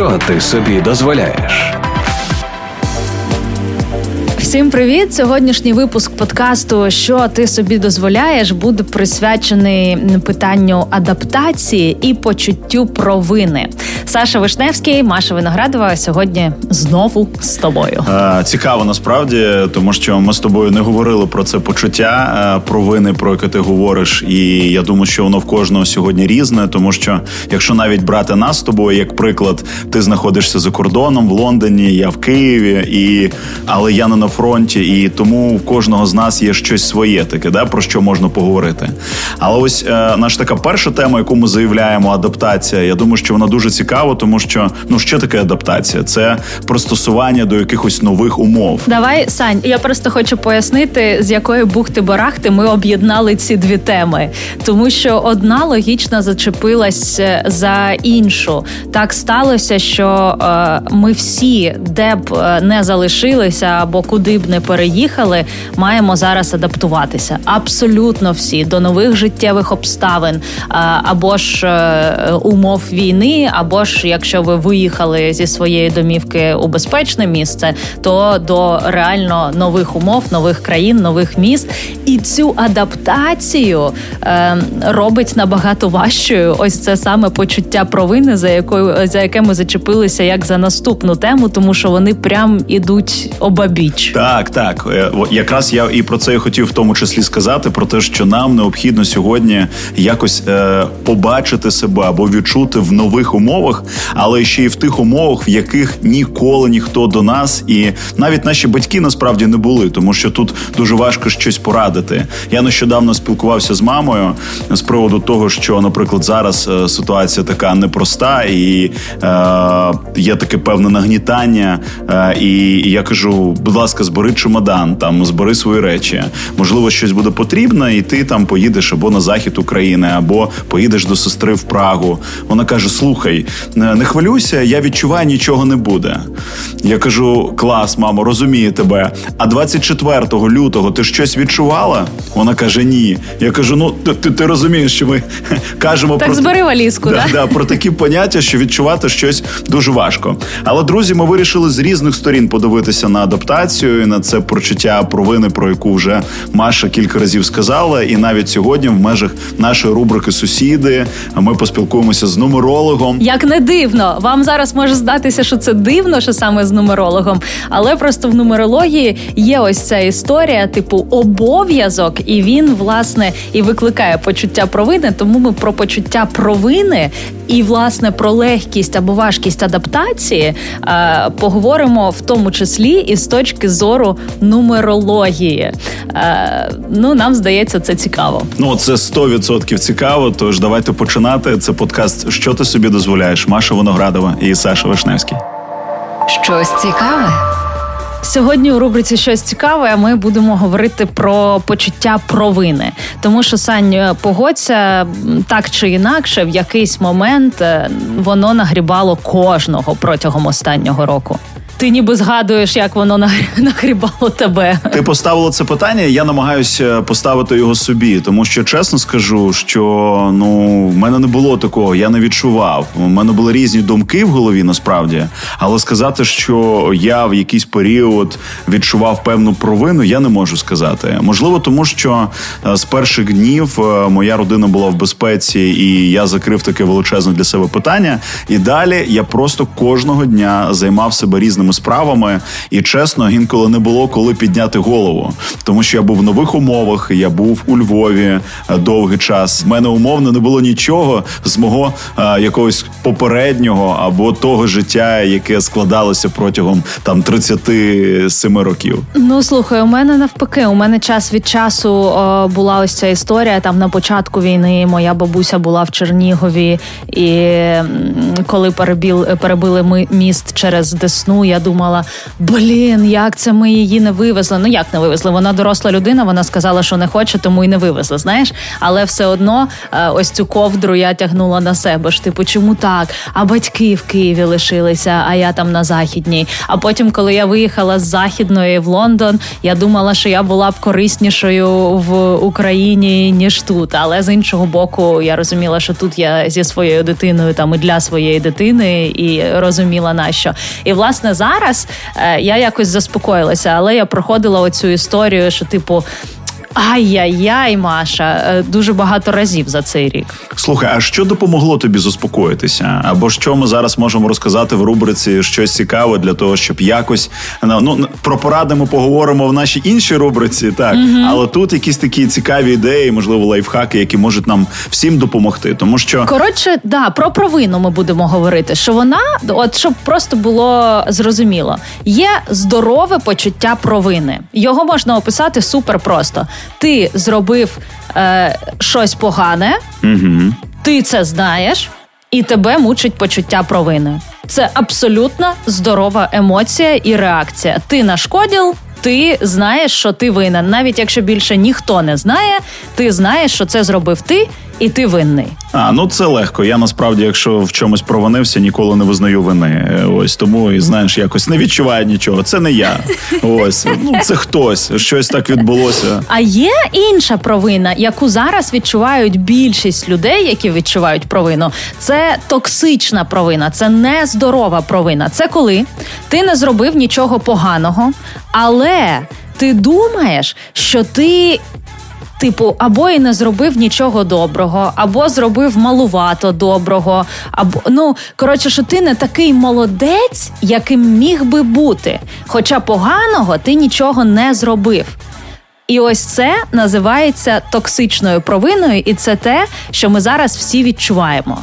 Що ти собі дозволяєш? Всім привіт! Сьогоднішній випуск подкасту Що ти собі дозволяєш буде присвячений питанню адаптації і почуттю провини. Саша Вишневський, Маша Виноградова сьогодні знову з тобою. Цікаво насправді, тому що ми з тобою не говорили про це почуття провини, про яке ти говориш, і я думаю, що воно в кожного сьогодні різне, тому що якщо навіть брати нас з тобою, як приклад, ти знаходишся за кордоном в Лондоні, я в Києві, і але я не на фронті, і тому в кожного з нас є щось своє таке, да про що можна поговорити. Але ось е, наша така перша тема, яку ми заявляємо, адаптація. Я думаю, що вона дуже цікава, тому що ну що таке адаптація? Це пристосування до якихось нових умов. Давай, Сань, я просто хочу пояснити, з якої бухти барахти ми об'єднали ці дві теми, тому що одна логічно зачепилась е, за іншу. Так сталося, що е, ми всі, де б е, не залишилися або куди б не переїхали, маємо зараз адаптуватися. Абсолютно всі до нових життєвих обставин, або ж е, умов війни, або ж якщо ви виїхали зі своєї домівки у безпечне місце, то до реально нових умов, нових країн, нових міст. І цю адаптацію е, робить набагато важчою. Ось це саме почуття провини, за якою за яке ми зачепилися як за наступну тему, тому що вони прям ідуть обабіч. Так, так. Е, якраз я і про це хотів в тому числі сказати: про те, що нам необхідно сьогодні якось е, побачити себе або відчути в нових умовах, але ще й в тих умовах, в яких ніколи ніхто до нас, і навіть наші батьки насправді не були, тому що тут дуже важко щось порадити. Я нещодавно спілкувався з мамою з приводу того, що, наприклад, зараз е, ситуація така непроста, і е, є таке певне нагнітання. Е, і я кажу, будь ласка, збери чемодан, там збери свої речі. Можливо, щось буде потрібно, і ти там поїдеш або на захід України, або поїдеш до сестри в Прагу. Вона каже: Слухай, не хвилюйся, я відчуваю, нічого не буде. Я кажу: клас, мамо, розумію тебе. А 24 лютого ти щось відчувала? Вона каже: Ні. Я кажу: ну ти ти розумієш, що ми кажемо так про збери валізку, да, да? про такі поняття, що відчувати щось дуже важко. Але друзі, ми вирішили з різних сторін подивитися на адаптацію на це прочуття провини, про яку вже Маша кілька разів сказала. І навіть сьогодні, в межах нашої рубрики Сусіди, ми поспілкуємося з нумерологом. Як не дивно, вам зараз може здатися, що це дивно, що саме з нумерологом, але просто в нумерології є ось ця історія, типу обов'язок, і він власне і викликає почуття провини. Тому ми про почуття провини і власне про легкість або важкість адаптації е, поговоримо в тому числі і з точки зору нумерології. Е, ну нам здається, це цікаво. Ну це 100% цікаво. Тож давайте починати. Це подкаст. Що ти собі дозволяєш? Маша Виноградова і Саша Вишневський. Щось цікаве. Сьогодні у рубриці щось цікаве. Ми будемо говорити про почуття провини, тому що Сань, погодься так чи інакше, в якийсь момент е, воно нагрібало кожного протягом останнього року ти ніби згадуєш, як воно нагрібало тебе. Ти поставила це питання. Я намагаюся поставити його собі, тому що чесно скажу, що ну в мене не було такого, я не відчував. У мене були різні думки в голові, насправді, але сказати, що я в якийсь період відчував певну провину, я не можу сказати. Можливо, тому що е, з перших днів е, моя родина була в безпеці, і я закрив таке величезне для себе питання. І далі я просто кожного дня займав себе різними своїми справами, і чесно, інколи не було коли підняти голову, тому що я був в нових умовах. Я був у Львові е, довгий час. В мене умовно не було нічого з мого а, е, якогось попереднього або того життя, яке складалося протягом там 37 років. Ну слухай, у мене навпаки, у мене час від часу о, була ось ця історія. Там на початку війни моя бабуся була в Чернігові, і коли перебіл перебили ми міст через Десну, я думала: блін, як це ми її не вивезли? Ну як не вивезли? Вона доросла людина, вона сказала, що не хоче, тому і не вивезли. Знаєш, але все одно е, ось цю ковдру я тягнула на себе. ж Типу, чому так? А батьки в Києві лишилися, а я там на західній. А потім, коли я виїхала з західної в Лондон, я думала, що я була б кориснішою в Україні ніж тут. Але з іншого боку, я розуміла, що тут я зі своєю дитиною там і для своєї дитини, і розуміла на що. І власне зараз е, я якось заспокоїлася, але я проходила оцю історію, що типу. Ай-яй-яй, Маша, е, дуже багато разів за цей рік. Слухай, а що допомогло тобі заспокоїтися? Або що ми зараз можемо розказати в рубриці щось цікаве для того, щоб якось ну, ну про поради ми поговоримо в нашій іншій рубриці, так угу. але тут якісь такі цікаві ідеї, можливо, лайфхаки, які можуть нам всім допомогти. Тому що коротше, да, про провину ми будемо говорити. Що вона, от щоб просто було зрозуміло, є здорове почуття провини. Його можна описати супер просто ти зробив е, щось погане, угу. ти це знаєш, і тебе мучить почуття провини. Це абсолютно здорова емоція і реакція. Ти нашкодив, ти знаєш, що ти винен. Навіть якщо більше ніхто не знає, ти знаєш, що це зробив ти, і ти винний. А ну це легко. Я насправді, якщо в чомусь провинився, ніколи не визнаю вини. Е, ось тому і знаєш, якось не відчуваю нічого. Це не я. Ось ну це хтось. Щось так відбулося. А є інша провина, яку зараз відчувають більшість людей, які відчувають провину. Це токсична провина, це нездорова провина. Це коли ти не зробив нічого поганого, але ти думаєш, що ти Типу, або і не зробив нічого доброго, або зробив малувато доброго, або ну коротше, що ти не такий молодець, яким міг би бути. Хоча поганого ти нічого не зробив. І ось це називається токсичною провиною, і це те, що ми зараз всі відчуваємо.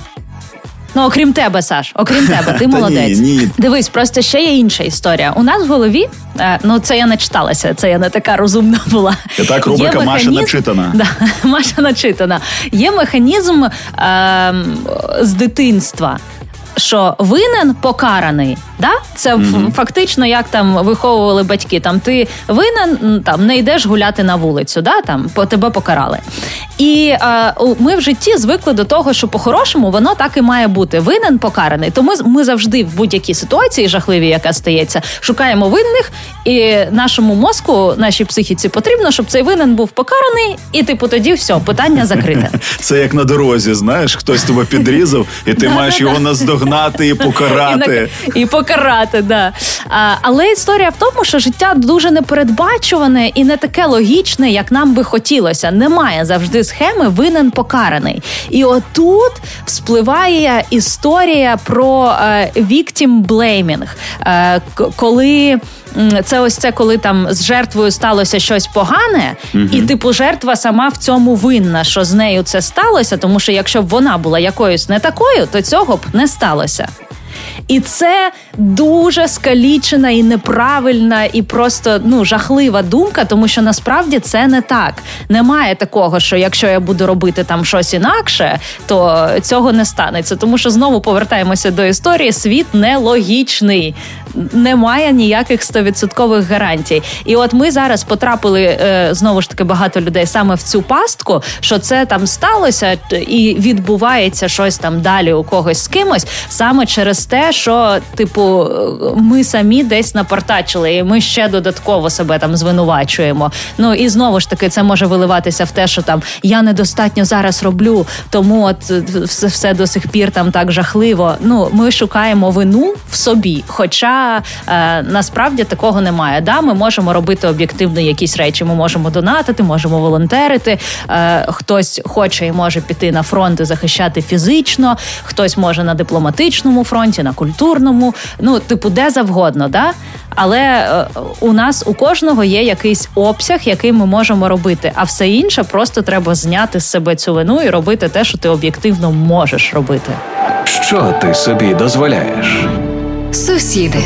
Ну, окрім тебе, Саш, окрім тебе, ти молодець. Ні, ні. Дивись, просто ще є інша історія. У нас в голові, е, ну це я не читалася, це я не така розумна була. І так, рубрика Маша начитана. Да, Маша начитана. Є механізм е, з дитинства що винен покараний. Да? Це mm-hmm. фактично як там виховували батьки. Там ти винен, там не йдеш гуляти на вулицю, да? там по тебе покарали. І е, ми в житті звикли до того, що по-хорошому воно так і має бути. Винен покараний. Тому ми завжди в будь-якій ситуації жахливій, яка стається, шукаємо винних, і нашому мозку, нашій психіці потрібно, щоб цей винен був покараний, і типу тоді все, питання закрите. Це як на дорозі, знаєш, хтось тебе підрізав, і ти маєш його наздогнати і покарати. І, покарати, да. А, Але історія в тому, що життя дуже непередбачуване і не таке логічне, як нам би хотілося. Немає завжди схеми винен покараний. І отут вспливає історія про е, victim blaming, е, коли. Це ось це, коли там з жертвою сталося щось погане, uh і типу жертва сама в цьому винна, що з нею це сталося, тому що якщо б вона була якоюсь не такою, то цього б не сталося. І це дуже скалічена і неправильна, і просто ну жахлива думка, тому що насправді це не так. Немає такого, що якщо я буду робити там щось інакше, то цього не станеться. Тому що знову повертаємося до історії. Світ нелогічний немає ніяких стовідсоткових гарантій. І от ми зараз потрапили е, знову ж таки багато людей саме в цю пастку, що це там сталося, і відбувається щось там далі у когось з кимось, саме через те, що типу ми самі десь напортачили, і ми ще додатково себе там звинувачуємо. Ну і знову ж таки, це може виливатися в те, що там я недостатньо зараз роблю, тому от все, все до сих пір там так жахливо. Ну ми шукаємо вину в собі, хоча е, насправді такого немає. Да, Ми можемо робити об'єктивно якісь речі. Ми можемо донатити, можемо волонтерити. Е, Хтось хоче і може піти на фронт і захищати фізично, хтось може на дипломатичному фронті, на культурному, ну типу, де завгодно. Да? Але е, у нас у кожного є якийсь обсяг, який ми можемо робити. А все інше просто треба зняти з себе цю вину і робити те, що ти об'єктивно можеш робити. Що ти собі дозволяєш? Сусіди.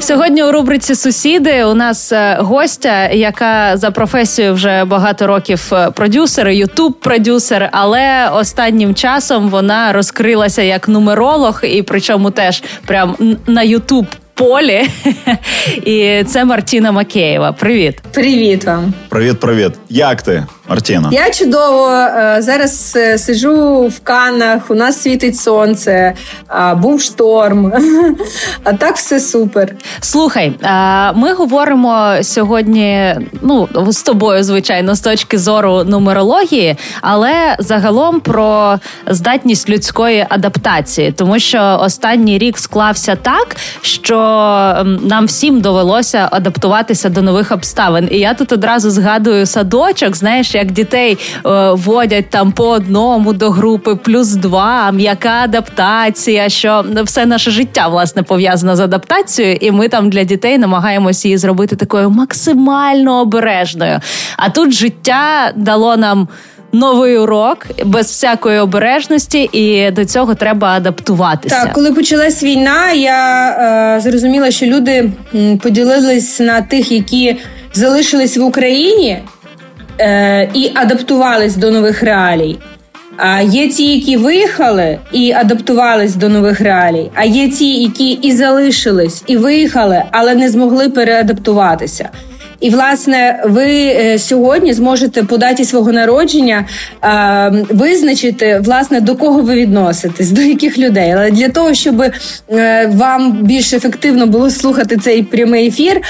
Сьогодні у рубриці Сусіди у нас е, гостя, яка за професією вже багато років е, продюсер, ютуб-продюсер, але останнім часом вона розкрилася як нумеролог, і причому теж прям на Ютуб полі. І це Мартіна Макеєва. Привіт, привіт вам. Привіт, привіт. Як ти, Мартіна? Я чудово е, зараз е, сижу в Канах. У нас світить сонце, був шторм. А так все супер. Слухай, ми говоримо сьогодні. Ну з тобою, звичайно, з точки зору нумерології, але загалом про здатність людської адаптації, тому що останній рік склався так, що нам всім довелося адаптуватися до нових обставин. І я тут одразу згадую садочок, знаєш, як дітей е, водять там по одному до групи, плюс два, м'яка адаптація, що все наше життя власне пов'язано з адаптацією, і ми там для дітей намагаємося її зробити такою максимально обережною. А тут життя дало нам новий урок без всякої обережності, і до цього треба адаптуватися. Так, коли почалась війна, я е, зрозуміла, що люди поділились на тих, які залишились в Україні е, і адаптувались до нових реалій. А є ті, які виїхали і адаптувались до нових реалій. А є ті, які і залишились, і виїхали, але не змогли переадаптуватися. І власне ви е, сьогодні зможете по даті свого народження е, визначити власне до кого ви відноситесь, до яких людей. Але для того, щоб е, вам більш ефективно було слухати цей прямий ефір,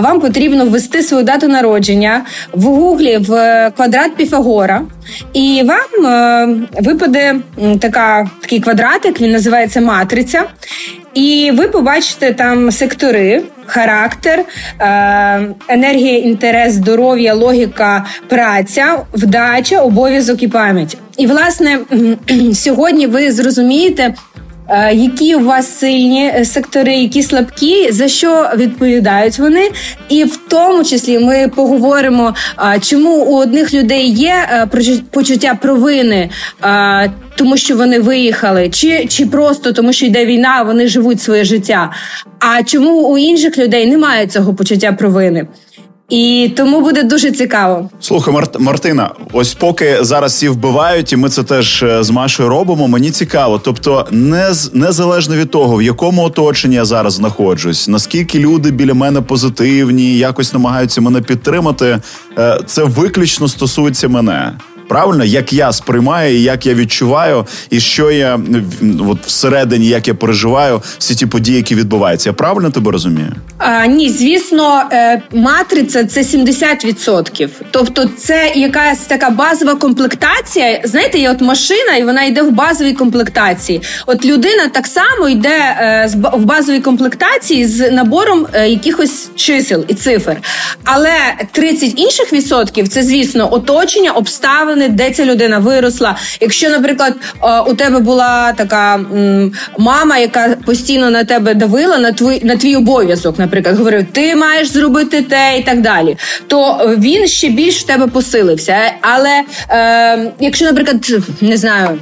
вам потрібно ввести свою дату народження в гуглі в квадрат Піфагора, і вам випаде така такий квадратик. Він називається матриця. І ви побачите там сектори, характер, е, енергія, інтерес, здоров'я, логіка, праця, вдача, обов'язок і пам'ять. І власне сьогодні ви зрозумієте. Е, які у вас сильні е, сектори, які слабкі, за що відповідають вони, і в тому числі ми поговоримо, чому у одних людей є почуття провини тому що вони виїхали, чи чи просто тому, що йде війна, вони живуть своє життя. А чому у інших людей немає цього почуття провини? І тому буде дуже цікаво. Слухай, Март Мартина, ось поки зараз всі вбивають, і ми це теж е, з Машою робимо. Мені цікаво. Тобто, не незалежно від того, в якому оточенні я зараз знаходжусь, наскільки люди біля мене позитивні, якось намагаються мене підтримати, е, це виключно стосується мене правильно, як я сприймаю, як я відчуваю, і що я от всередині, як я переживаю всі ті події, які відбуваються. Я правильно тебе розумію? А, Ні, звісно, е, матриця це 70%. Тобто, це якась така базова комплектація. Знаєте, є от машина, і вона йде в базовій комплектації. От людина так само йде е, в базовій комплектації з набором е, якихось чисел і цифр. Але 30 інших відсотків це, звісно, оточення, обставини обставини, де ця людина виросла. Якщо, наприклад, у тебе була така мама, яка постійно на тебе давила на твій на твій обов'язок, наприклад, говорив, ти маєш зробити те і так далі, то він ще більш в тебе посилився. Але е, якщо, наприклад, не знаю,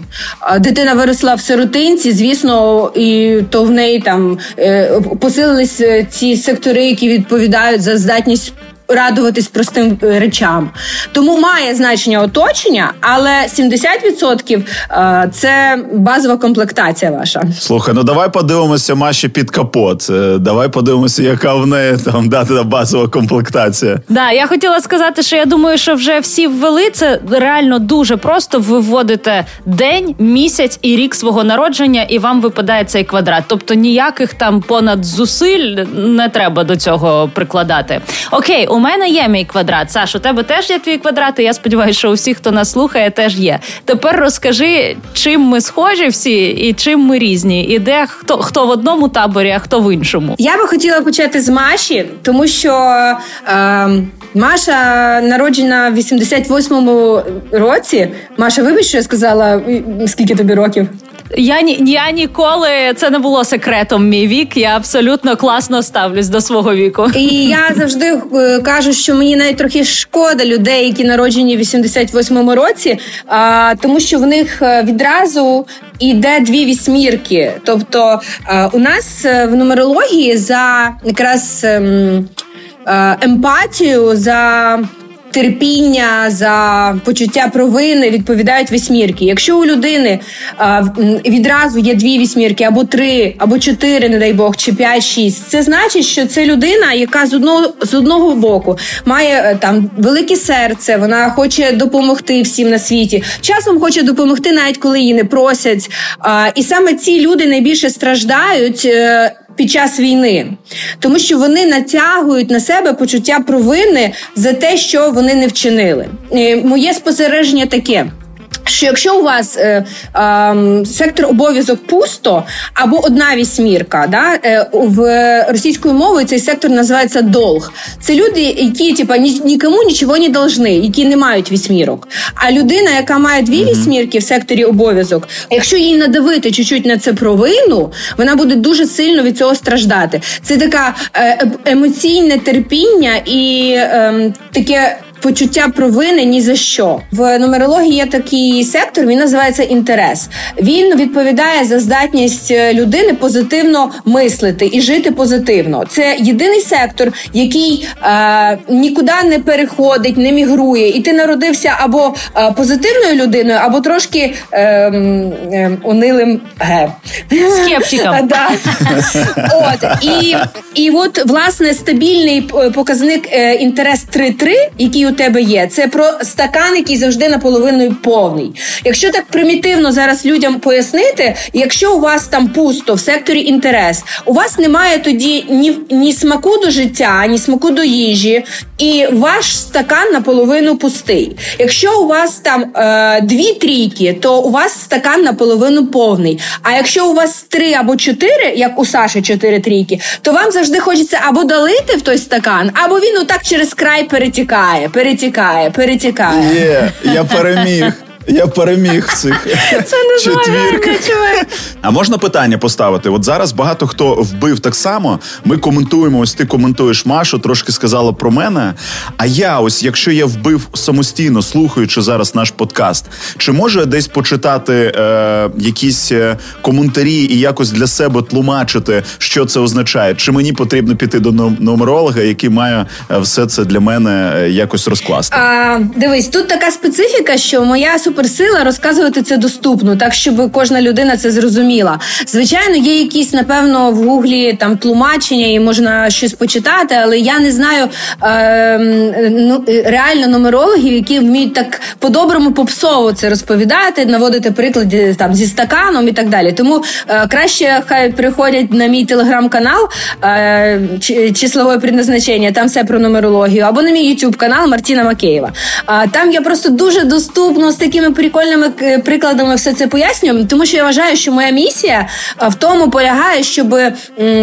дитина виросла в сиротинці, звісно, і то в неї там е, посилились е, ці сектори, які відповідають за здатність радуватись простим е, речам. Тому має значення оточення, але 70% е, це базова комплектація ваша. Слухай, ну давай подивимося Маші під капот. Е, давай подивимося, яка в неї там дата базова комплектація. Да, я хотіла сказати, що я думаю, що вже всі ввели це реально дуже просто. Ви вводите день, місяць і рік свого народження, і вам випадає цей квадрат. Тобто ніяких там понад зусиль не треба до цього прикладати. Окей, у мене є мій квадрат. Саш, у тебе теж є твій квадрат, і я сподіваюся, що у всіх, хто нас слухає, теж є. Тепер розкажи, чим ми схожі всі і чим ми різні, і де хто хто в одному таборі, а хто в іншому. Я би хотіла почати з Маші, тому що е, Маша народжена в 88-му році. Маша, вибач, що я сказала, скільки тобі років? Я я ніколи це не було секретом. Мій вік. Я абсолютно класно ставлюсь до свого віку. І я завжди е, кажу, що мені навіть трохи шкода людей, які народжені в 88-му році, а, тому що в них е, відразу йде дві вісьмірки. Тобто а, у нас е, в нумерології за якраз ем, емпатію за терпіння, за почуття провини відповідають вісьмірки. Якщо у людини а, відразу є дві вісьмірки, або три, або чотири, не дай Бог, чи п'ять, шість, це значить, що це людина, яка з одного з одного боку має е, там велике серце, вона хоче допомогти всім на світі. Часом хоче допомогти, навіть коли її не просять. І саме ці люди найбільше страждають. Під час війни, тому що вони натягують на себе почуття провини за те, що вони не вчинили. Е, моє спостереження таке що якщо у вас е, е, сектор обов'язок пусто або одна вісьмірка, да, е, в російською мовою цей сектор називається долг. Це люди, які типа ні, нікому нічого не должны, які не мають вісьмірок. А людина, яка має дві вісьмірки в секторі обов'язок, якщо їй надавити чуть-чуть на це провину, вона буде дуже сильно від цього страждати. Це така е, емоційне терпіння і е, таке почуття провини ні за що. В нумерології є такий сектор, він називається інтерес. Він відповідає за здатність е, людини позитивно мислити і жити позитивно. Це єдиний сектор, який е, нікуди не переходить, не мігрує, і ти народився або е, позитивною людиною, або трошки е, е, унилим ге. Скептиком. Да. От і і от власне стабільний е, показник інтерес 3-3, який тебе є. Це про стакан, який завжди наполовину повний. Якщо так примітивно зараз людям пояснити, якщо у вас там пусто в секторі інтерес, у вас немає тоді ні ні смаку до життя, ні смаку до їжі, і ваш стакан наполовину пустий. Якщо у вас там е, дві трійки, то у вас стакан наполовину повний. А якщо у вас три або чотири, як у Саші чотири трійки, то вам завжди хочеться або долити в той стакан, або він отак через край перетікає перетікає, перетікає. Є, я переміг. Я переміг цих Це четвірках. А можна питання поставити? От зараз багато хто вбив так само. Ми коментуємо. Ось ти коментуєш Машу, трошки сказала про мене. А я, ось, якщо я вбив самостійно, слухаючи зараз наш подкаст, чи можу я десь почитати е, якісь е, коментарі і якось для себе тлумачити, що це означає? Чи мені потрібно піти до нумеролога, який має е, все це для мене е, якось розкласти? А, Дивись, тут така специфіка, що моя суперсила розказувати це доступно, так щоб кожна людина це зрозуміла. Звичайно, є якісь, напевно, в гуглі там тлумачення і можна щось почитати, але я не знаю е, ну, реально нумерологів, які вміють так по-доброму попсово це розповідати, наводити приклади там зі стаканом і так далі. Тому е, краще хай приходять на мій телеграм-канал е, числове предназначення, там все про нумерологію, або на мій ютуб канал Мартіна Макеєва. А там я просто дуже доступно з таким такими прикольними е, прикладами все це пояснюю, тому що я вважаю, що моя місія в тому полягає, щоб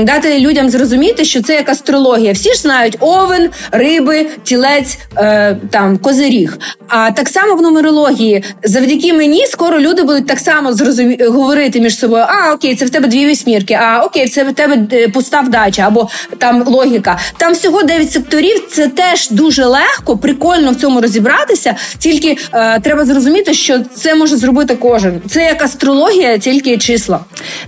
дати людям зрозуміти, що це як астрологія. Всі ж знають овен, риби, тілець, е, там козиріг. А так само в нумерології, завдяки мені, скоро люди будуть так само зрозумі... говорити між собою: а окей, це в тебе дві вісьмірки, а окей, це в тебе е, пуста вдача, або там логіка. Там всього дев'ять секторів. Це теж дуже легко, прикольно в цьому розібратися. Тільки е, треба зрозуміти розуміти, що це може зробити кожен. Це як астрологія, тільки числа.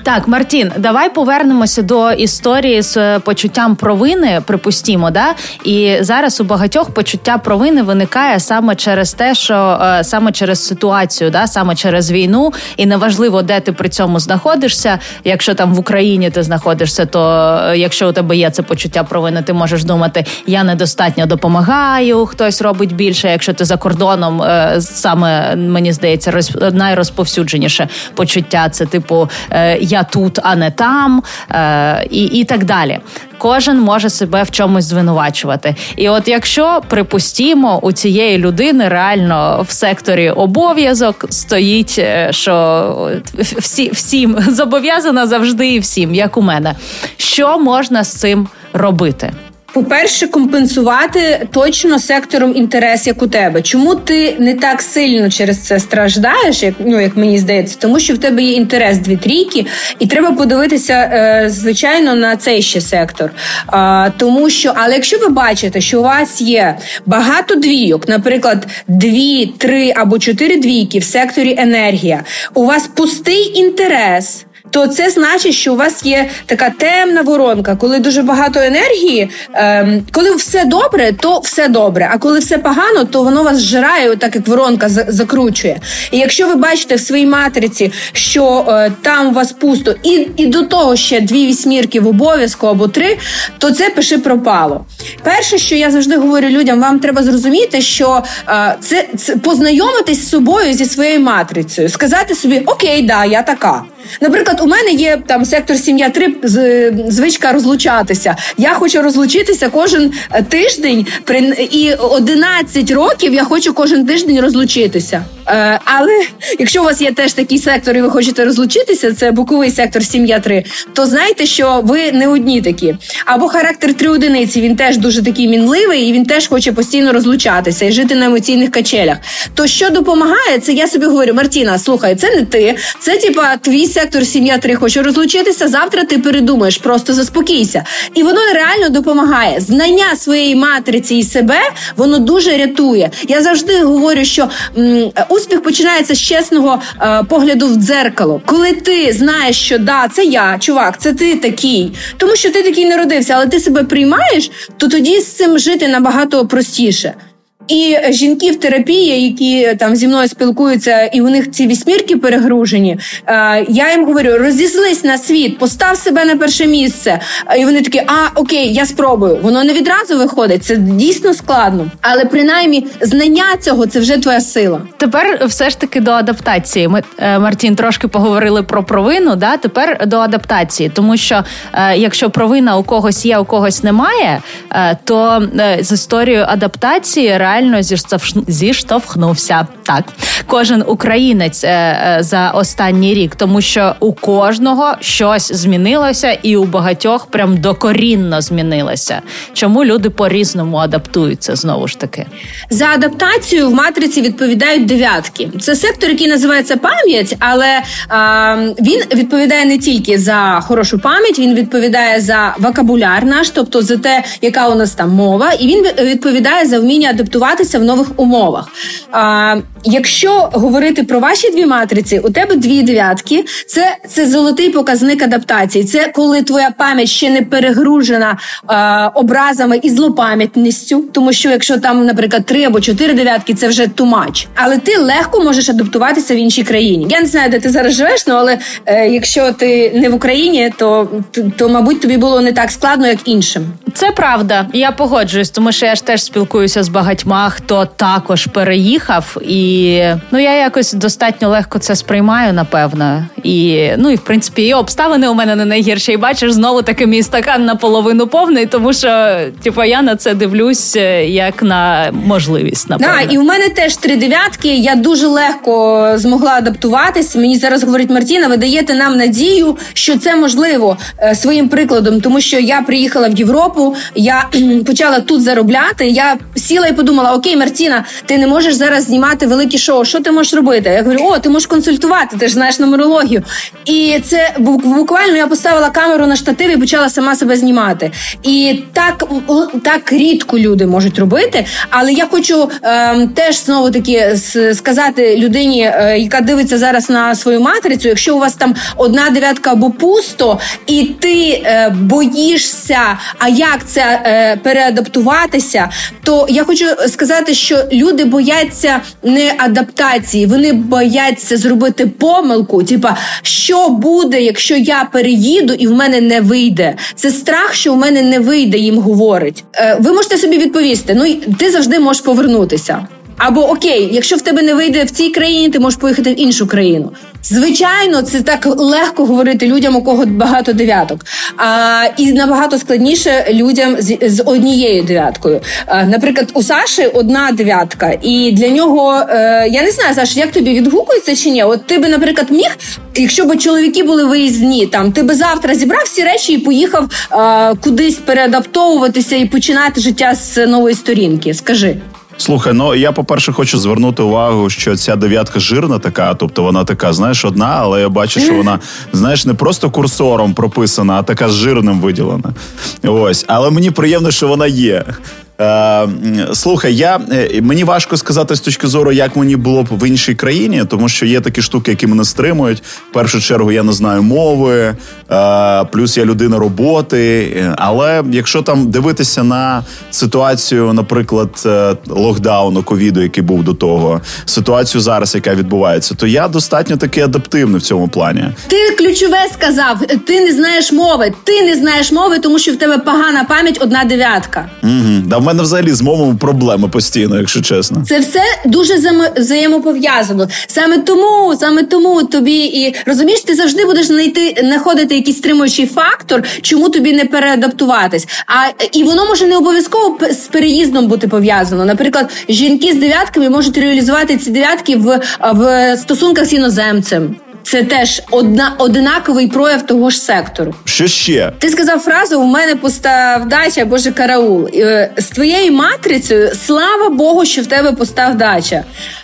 Так, Мартін, давай повернемося до історії з е, почуттям провини. Припустімо, да і зараз у багатьох почуття провини виникає саме через те, що е, саме через ситуацію, да саме через війну, і неважливо, де ти при цьому знаходишся. Якщо там в Україні ти знаходишся, то е, якщо у тебе є це почуття провини, ти можеш думати, я недостатньо допомагаю, хтось робить більше. Якщо ти за кордоном саме мені здається, роз, найрозповсюдженіше почуття це типу е, я тут, а не там, е, і, і так далі. Кожен може себе в чомусь звинувачувати. І от якщо припустімо, у цієї людини реально в секторі обов'язок стоїть, е, що всі всім зобов'язана завжди і всім, як у мене, що можна з цим робити? По-перше, компенсувати точно сектором інтерес, як у тебе. Чому ти не так сильно через це страждаєш, як ну як мені здається, тому що в тебе є інтерес дві трійки, і треба подивитися, е, звичайно, на цей ще сектор. Тому що, але якщо ви бачите, що у вас є багато двійок, наприклад, дві, три або чотири двійки в секторі енергія, у вас пустий інтерес то це значить, що у вас є така темна воронка, коли дуже багато енергії. Ем, коли все добре, то все добре. А коли все погано, то воно вас зжирає, так як воронка закручує. І якщо ви бачите в своїй матриці, що е, там у вас пусто, і і до того ще дві вісьмірки в обов'язку або три, то це пиши пропало. Перше, що я завжди говорю людям, вам треба зрозуміти, що е, це, це познайомитись з собою зі своєю матрицею, сказати собі Окей, да, я така. Наприклад, у мене є там сектор сім'я 3 звичка розлучатися. Я хочу розлучитися кожен е, тиждень, і 11 років я хочу кожен тиждень розлучитися. Е, але якщо у вас є теж такий сектор, і ви хочете розлучитися, це боковий сектор сім'я 3, то знайте, що ви не одні такі. Або характер три одиниці, він теж дуже такий мінливий, і він теж хоче постійно розлучатися і жити на емоційних качелях. То що допомагає, це я собі говорю, Мартіна, слухай, це не ти, це типа твій сектор сім'я 3 хоче розлучитися. Завтра ти передумаєш, просто заспокійся. І воно реально допомагає. Знання своєї матриці і себе воно дуже рятує. Я завжди говорю, що м, успіх починається з чесного е, погляду в дзеркало. Коли ти знаєш, що да, це я, чувак, це ти такий, тому що ти такий народився, але ти себе приймаєш, то тоді з цим жити набагато простіше. І жінки в терапії, які там зі мною спілкуються, і у них ці вісьмірки перегружені. Е, я їм говорю: розізлись на світ, постав себе на перше місце. І вони такі, а окей, я спробую. Воно не відразу виходить. Це дійсно складно, але принаймні знання цього це вже твоя сила. Тепер все ж таки до адаптації. Ми е, Мартін трошки поговорили про провину. Да, тепер до адаптації, тому що е, якщо провина у когось є, у когось немає, то з історією адаптації реально реально зіштовхнувся так. Кожен українець е, е, за останній рік, тому що у кожного щось змінилося, і у багатьох прям докорінно змінилося. Чому люди по різному адаптуються знову ж таки? За адаптацію в матриці відповідають дев'ятки. Це сектор, який називається пам'ять, але а, він відповідає не тільки за хорошу пам'ять, він відповідає за вокабуляр наш, тобто за те, яка у нас там мова, і він відповідає за вміння адаптувати адаптуватися в нових умовах. А, Якщо говорити про ваші дві матриці, у тебе дві дев'ятки, це це золотий показник адаптації. Це коли твоя пам'ять ще не перегружена а, образами і злопам'ятністю, тому що якщо там, наприклад, три або чотири дев'ятки, це вже much. Але ти легко можеш адаптуватися в іншій країні. Я не знаю, де ти зараз живеш, ну але е, якщо ти не в Україні, то, то то, мабуть тобі було не так складно, як іншим. Це правда. Я погоджуюсь, тому що я ж теж спілкуюся з багатьма хто також переїхав, і ну я якось достатньо легко це сприймаю, напевно. І ну і в принципі і обставини у мене не найгірші. І бачиш, знову таки мій стакан наполовину повний, тому що типу, я на це дивлюсь е, як на можливість. напевно. Да, і в мене теж три дев'ятки. Я дуже легко змогла адаптуватись. Мені зараз говорить Мартіна, ви даєте нам надію, що це можливо е, своїм прикладом, тому що я приїхала в Європу, я почала тут заробляти. Я сіла і подумала окей, Мартіна, ти не можеш зараз знімати великі шоу. Що ти можеш робити? Я говорю, о, ти можеш консультувати, ти ж знаєш нумерологію. І це буквально я поставила камеру на штатив і почала сама себе знімати. І так так рідко люди можуть робити. Але я хочу е, теж знову таки сказати людині, е, яка дивиться зараз на свою матрицю. Якщо у вас там одна дев'ятка або пусто, і ти е, боїшся, а як це е, переадаптуватися, то я хочу сказати, що люди бояться не адаптації, вони бояться зробити помилку. Типа, що буде, якщо я переїду і в мене не вийде? Це страх, що в мене не вийде, їм говорить. Е, ви можете собі відповісти: ну ти завжди можеш повернутися. Або окей, якщо в тебе не вийде в цій країні, ти можеш поїхати в іншу країну. Звичайно, це так легко говорити людям, у кого багато дев'яток, а і набагато складніше людям з, з однією дев'яткою. А, наприклад, у Саші одна дев'ятка, і для нього е, я не знаю, Саш, як тобі відгукується чи ні? От ти би, наприклад, міг, якщо б чоловіки були виїзні, там ти би завтра зібрав всі речі і поїхав е, кудись переадаптовуватися і починати життя з нової сторінки. Скажи. Слухай, ну я по-перше, хочу звернути увагу, що ця дев'ятка жирна така, тобто вона така, знаєш, одна, але я бачу, що вона, знаєш, не просто курсором прописана, а така з жирним виділена. Ось, але мені приємно, що вона є. Е, Слухай, я е, мені важко сказати з точки зору, як мені було б в іншій країні, тому що є такі штуки, які мене стримують. В першу чергу я не знаю мови, е, плюс я людина роботи. Але якщо там дивитися на ситуацію, наприклад, е, локдауну ковіду, який був до того, ситуацію зараз, яка відбувається, то я достатньо таки адаптивний в цьому плані. Ти ключове сказав: ти не знаєш мови, ти не знаєш мови, тому що в тебе погана пам'ять одна дев'ятка. Угу. Да, в мене взагалі з мовами проблеми постійно, якщо чесно. Це все дуже взаємопов'язано. Саме тому, саме тому тобі і розумієш, ти завжди будеш знайти знаходити якийсь стримуючий фактор, чому тобі не переадаптуватись. А і воно може не обов'язково з переїздом бути пов'язано. Наприклад, жінки з дев'ятками можуть реалізувати ці дев'ятки в, в стосунках з іноземцем. Це теж одна однаковий прояв того ж сектору. Що ще ти сказав фразу? У мене пуста вдача, боже караул е, з твоєю матрицею. Слава Богу, що в тебе пуста вдача.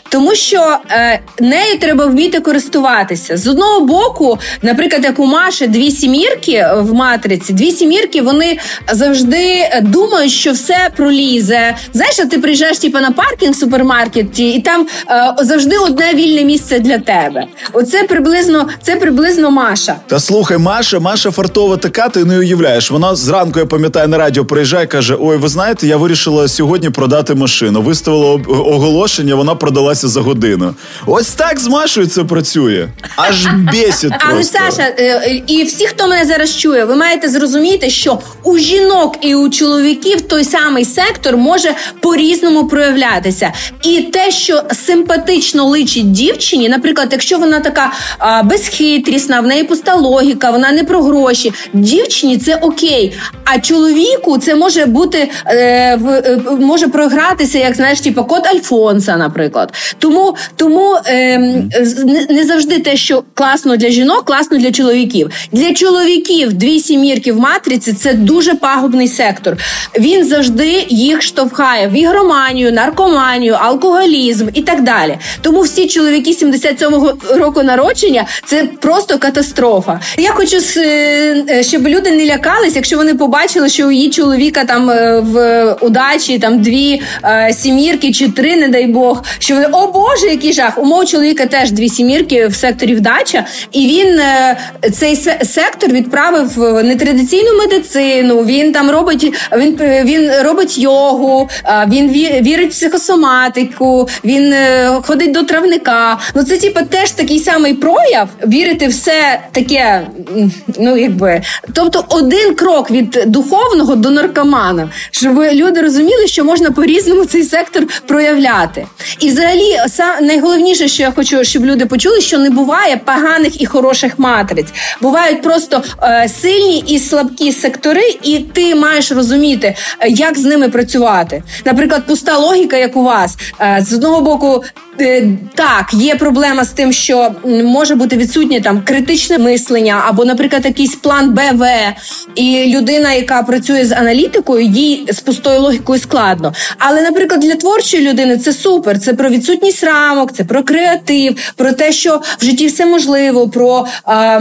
Тому що е, нею треба вміти користуватися з одного боку, наприклад, як у Маші дві сімірки в матриці, дві сімірки вони завжди думають, що все пролізе. Знаєш, а ти приїжджаєш типу, на паркінг в супермаркеті, і там е, завжди одне вільне місце для тебе. Оце приблизно це приблизно Маша. Та слухай, Маша, Маша фартова така, ти не уявляєш. Вона зранку я пам'ятаю на радіо приїжджає, каже: Ой, ви знаєте, я вирішила сьогодні продати машину. Виставила оголошення, вона продала вдалася за годину. Ось так з Машою це працює. Аж бесить Але Саша, е, е, і всі, хто мене зараз чує, ви маєте зрозуміти, що у жінок і у чоловіків той самий сектор може по-різному проявлятися. І те, що симпатично личить дівчині, наприклад, якщо вона така а, безхитрісна, в неї пуста логіка, вона не про гроші. Дівчині це окей. А чоловіку це може бути е, в, е, може програтися, як знаєш, типу кот Альфонса, наприклад. Тому тому е, не завжди те, що класно для жінок, класно для чоловіків. Для чоловіків дві сімірки в матриці це дуже пагубний сектор. Він завжди їх штовхає в ігроманію, наркоманію, алкоголізм і так далі. Тому всі чоловіки 77-го року народження це просто катастрофа. Я хочу е, щоб люди не лякались, якщо вони побачили, що у її чоловіка там е, в удачі там дві е, сімірки чи три, не дай Бог, що вони о Боже, який жах! У мого чоловіка теж дві сімірки в секторі вдача, і він е, цей сектор відправив в нетрадиційну медицину. Він там робить він він робить йогу, він вірить в психосоматику, він е, ходить до травника. Ну це типу, теж такий самий прояв вірити все таке. Ну якби тобто один крок від духовного до наркомана, щоб люди розуміли, що можна по різному цей сектор проявляти. І взагалі найголовніше, що я хочу, щоб люди почули, що не буває поганих і хороших матриць. Бувають просто е, сильні і слабкі сектори, і ти маєш розуміти, е, як з ними працювати. Наприклад, пуста логіка, як у вас, е, з одного боку. Е, так, є проблема з тим, що може бути відсутнє там критичне мислення, або, наприклад, якийсь план БВ, і людина, яка працює з аналітикою, їй з пустою логікою складно. Але, наприклад, для творчої людини це супер. Це про відсутність рамок, це про креатив, про те, що в житті все можливо, про а,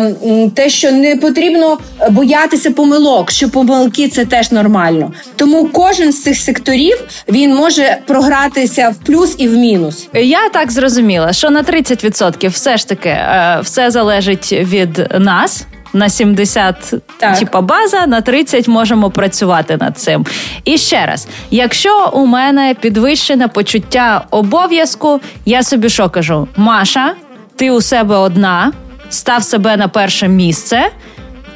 те, що не потрібно боятися помилок, що помилки це теж нормально. Тому кожен з цих секторів він може програтися в плюс і в мінус. Я так зрозуміла, що на 30% все ж таки е, все залежить від нас на 70 так. типа база, на 30 можемо працювати над цим. І ще раз, якщо у мене підвищене почуття обов'язку, я собі що кажу: Маша, ти у себе одна, став себе на перше місце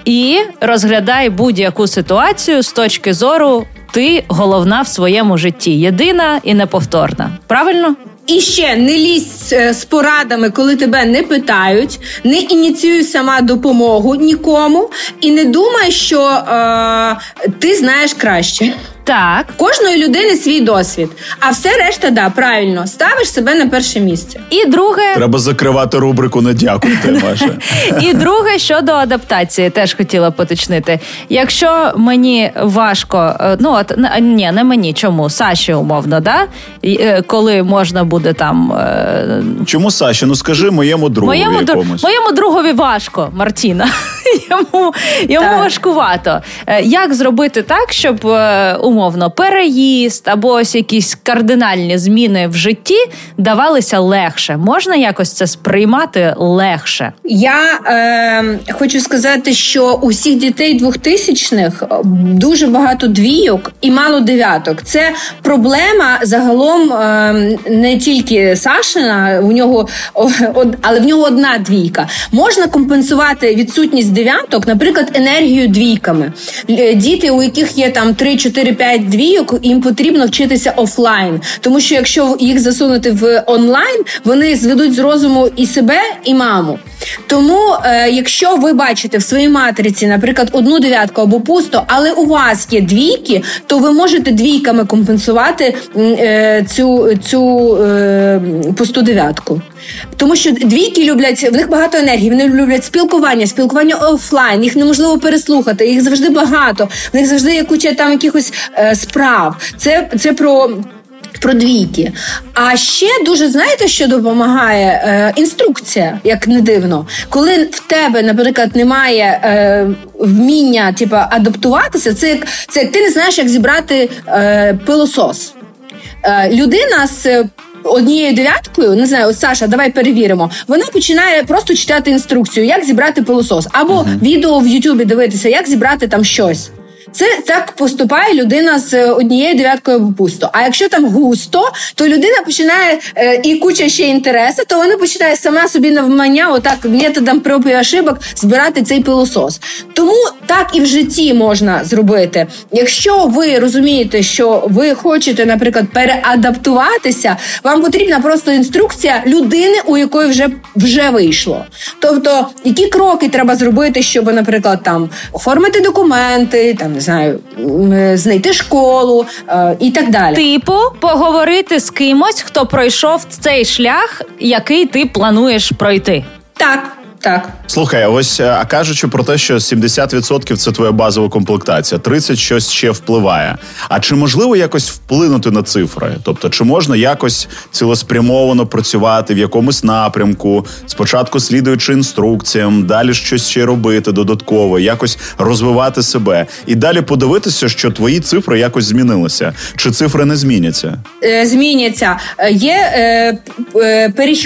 і розглядай будь-яку ситуацію з точки зору. Ти головна в своєму житті, єдина і неповторна. Правильно? І ще не лізь е, з порадами, коли тебе не питають, не ініціюй сама допомогу нікому, і не думай, що е, ти знаєш краще. Так, кожної людини свій досвід, а все решта, да, правильно ставиш себе на перше місце. І друге треба закривати рубрику «Не дякуйте, Маша». І друге щодо адаптації, теж хотіла поточнити. Якщо мені важко, е, ну от ні, не мені, чому Саші умовно, да е, коли можна буде там. Е, чому Саші? Ну скажи моєму другові моєму якомусь. моєму другові важко, Мартіна. йому йому важкувато. Е, як зробити так, щоб е, умовно переїзд або ось якісь кардинальні зміни в житті давалися легше? Можна якось це сприймати легше? Я е, хочу сказати, що у всіх дітей двохтисячних дуже багато двійок і мало дев'яток. Це проблема загалом е, не тільки Сашина, у нього але в нього одна двійка. Можна компенсувати відсутність дев'яток, наприклад, енергію двійками. Діти, у яких є там 3, 4, 5 двійок, їм потрібно вчитися офлайн, тому що якщо їх засунути в онлайн, вони зведуть з розуму і себе, і маму. Тому, е, якщо ви бачите в своїй матриці, наприклад, одну дев'ятку або пусто, але у вас є двійки, то ви можете двійками компенсувати е, цю цю е, пусту дев'ятку. Тому що двійки люблять, в них багато енергії, вони люблять спілкування, спілкування офлайн, їх неможливо переслухати, їх завжди багато, в них завжди є куча там якихось справ. Це, Це про. Про двійки. А ще дуже знаєте, що допомагає е, інструкція, як не дивно, коли в тебе, наприклад, немає е, вміння типу, адаптуватися, це як це як ти не знаєш, як зібрати е, пилосос. Е, людина з однією дев'яткою, не знаю, Саша, давай перевіримо. Вона починає просто читати інструкцію, як зібрати пилосос, або uh-huh. відео в Ютубі дивитися, як зібрати там щось. Це так поступає людина з однією дев'яткою пусто. А якщо там густо, то людина починає е, і куча ще інтересу, то вона починає сама собі навмання, отак методом проб і ошибок збирати цей пилосос. Тому так і в житті можна зробити. Якщо ви розумієте, що ви хочете, наприклад, переадаптуватися, вам потрібна просто інструкція людини, у якої вже вже вийшло. Тобто, які кроки треба зробити, щоб, наприклад, там оформити документи, там не знаю, е, знайти школу е, і так далі. Типу, поговорити з кимось, хто пройшов цей шлях, який ти плануєш пройти. Так. Так, слухай, ось е, а кажучи про те, що 70% – це твоя базова комплектація, 30% щось ще впливає. А чи можливо якось вплинути на цифри? Тобто, чи можна якось цілеспрямовано працювати в якомусь напрямку, спочатку слідуючи інструкціям, далі щось ще робити додатково, якось розвивати себе, і далі подивитися, що твої цифри якось змінилися, чи цифри не зміняться? Е, зміняться. Е, є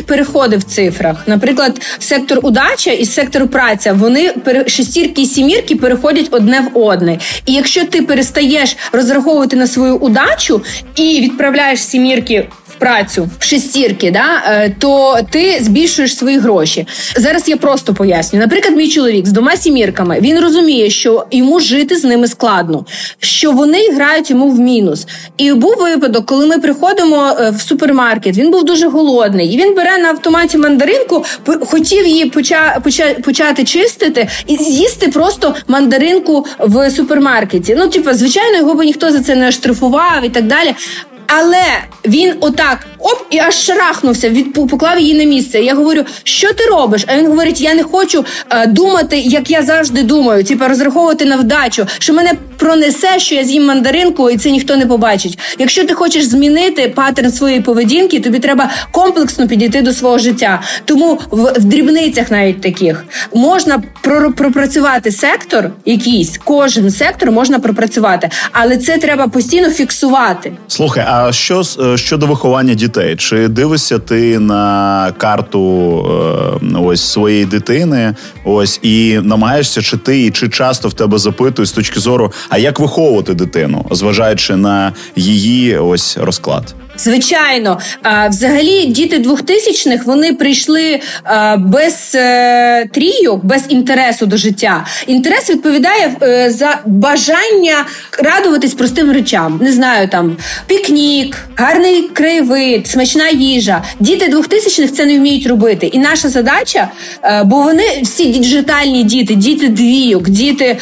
переходи в цифрах, наприклад, сектор удача і сектору праця вони шестірки і сімірки переходять одне в одне. І якщо ти перестаєш розраховувати на свою удачу і відправляєш сімірки працю в шестірки, да, е, то ти збільшуєш свої гроші. Зараз я просто поясню. Наприклад, мій чоловік з двома сімірками він розуміє, що йому жити з ними складно, що вони грають йому в мінус. І був випадок, коли ми приходимо е, в супермаркет. Він був дуже голодний, і він бере на автоматі мандаринку, хотів її поча, поча, почати чистити і з'їсти просто мандаринку в супермаркеті. Ну, типу, звичайно, його би ніхто за це не штрафував і так далі. Але він отак оп і аж шарахнувся, від поклав її на місце. Я говорю, що ти робиш? А він говорить: я не хочу е, думати, як я завжди думаю, типу розраховувати на вдачу, що мене пронесе, що я з'їм мандаринку, і це ніхто не побачить. Якщо ти хочеш змінити паттерн своєї поведінки, тобі треба комплексно підійти до свого життя. Тому в, в дрібницях навіть таких можна пропрацювати сектор, якийсь кожен сектор можна пропрацювати, але це треба постійно фіксувати. Слухай, а що е, щодо виховання дітей? Чи дивишся ти на карту е, ось своєї дитини? Ось і намагаєшся, чи ти і чи часто в тебе запитують з точки зору, а як виховувати дитину, зважаючи на її ось розклад? Звичайно, взагалі діти двохтисячних вони прийшли без е, трійок, без інтересу до життя. Інтерес відповідає е, за бажання радуватись простим речам. Не знаю, там пікнік, гарний краєвид, смачна їжа. Діти двохтисячних це не вміють робити. І наша задача, е, бо вони всі діджитальні діти, діти двійок, діти,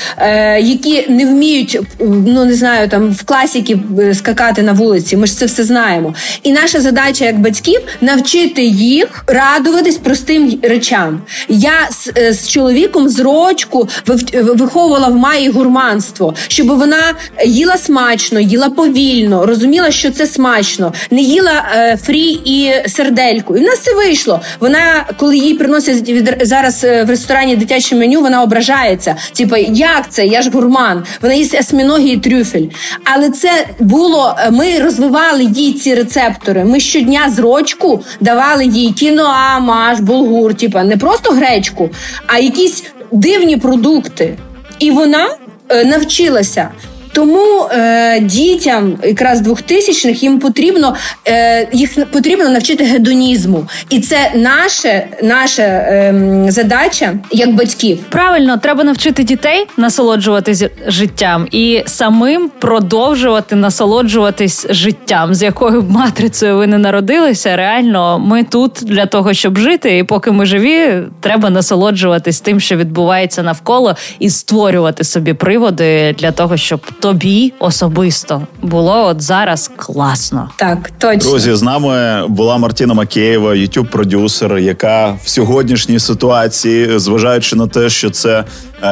які не вміють, ну не знаю, там в класіки скакати на вулиці. Ми ж це все знаємо. Маємо. І наша задача як батьків навчити їх радуватись простим речам. Я з, е, з чоловіком з рочку виховувала в маї гурманство, щоб вона їла смачно, їла повільно, розуміла, що це смачно, не їла е, фрі і сердельку. І в нас це вийшло. Вона, коли їй приносять від зараз е, в ресторані дитяче меню, вона ображається. Типа, як це? Я ж гурман. Вона їсть осьміноги і трюфель. Але це було. Е, ми розвивали їй ці рецептори. Ми щодня з рочку давали їй кіноа, маш, булгур, типа не просто гречку, а якісь дивні продукти. І вона е, навчилася. Тому е, дітям якраз двохтисячних їм потрібно е, їх потрібно навчити гедонізму, і це наше, наша е, задача як батьків. Правильно, треба навчити дітей насолоджуватись життям і самим продовжувати насолоджуватись життям, з якою матрицею ви не народилися. Реально, ми тут для того, щоб жити, і поки ми живі, треба насолоджуватись тим, що відбувається навколо, і створювати собі приводи для того, щоб тобі особисто було от зараз класно. Так, точно. Друзі, з нами була Мартіна Макеєва, ютюб-продюсер, яка в сьогоднішній ситуації, зважаючи на те, що це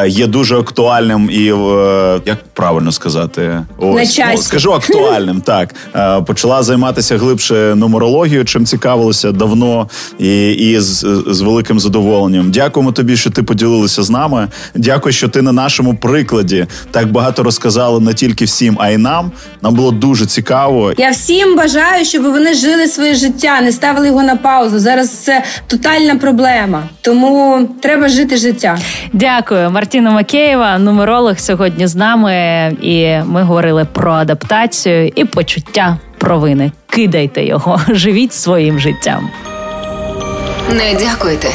є дуже актуальним і е, як правильно сказати, ось На часі. Ну, скажу актуальним. Так е, почала займатися глибше нумерологією, чим цікавилася давно і і з, з великим задоволенням. Дякуємо тобі, що ти поділилася з нами. Дякую, що ти на нашому прикладі так багато розказала не тільки всім, а й нам. Нам було дуже цікаво. Я всім бажаю, щоб вони жили своє життя, не ставили його на паузу. Зараз це тотальна проблема, тому треба жити життя. Дякую. Мартіна Макеєва, нумеролог сьогодні з нами, і ми говорили про адаптацію і почуття провини. Кидайте його, живіть своїм життям. Не дякуйте.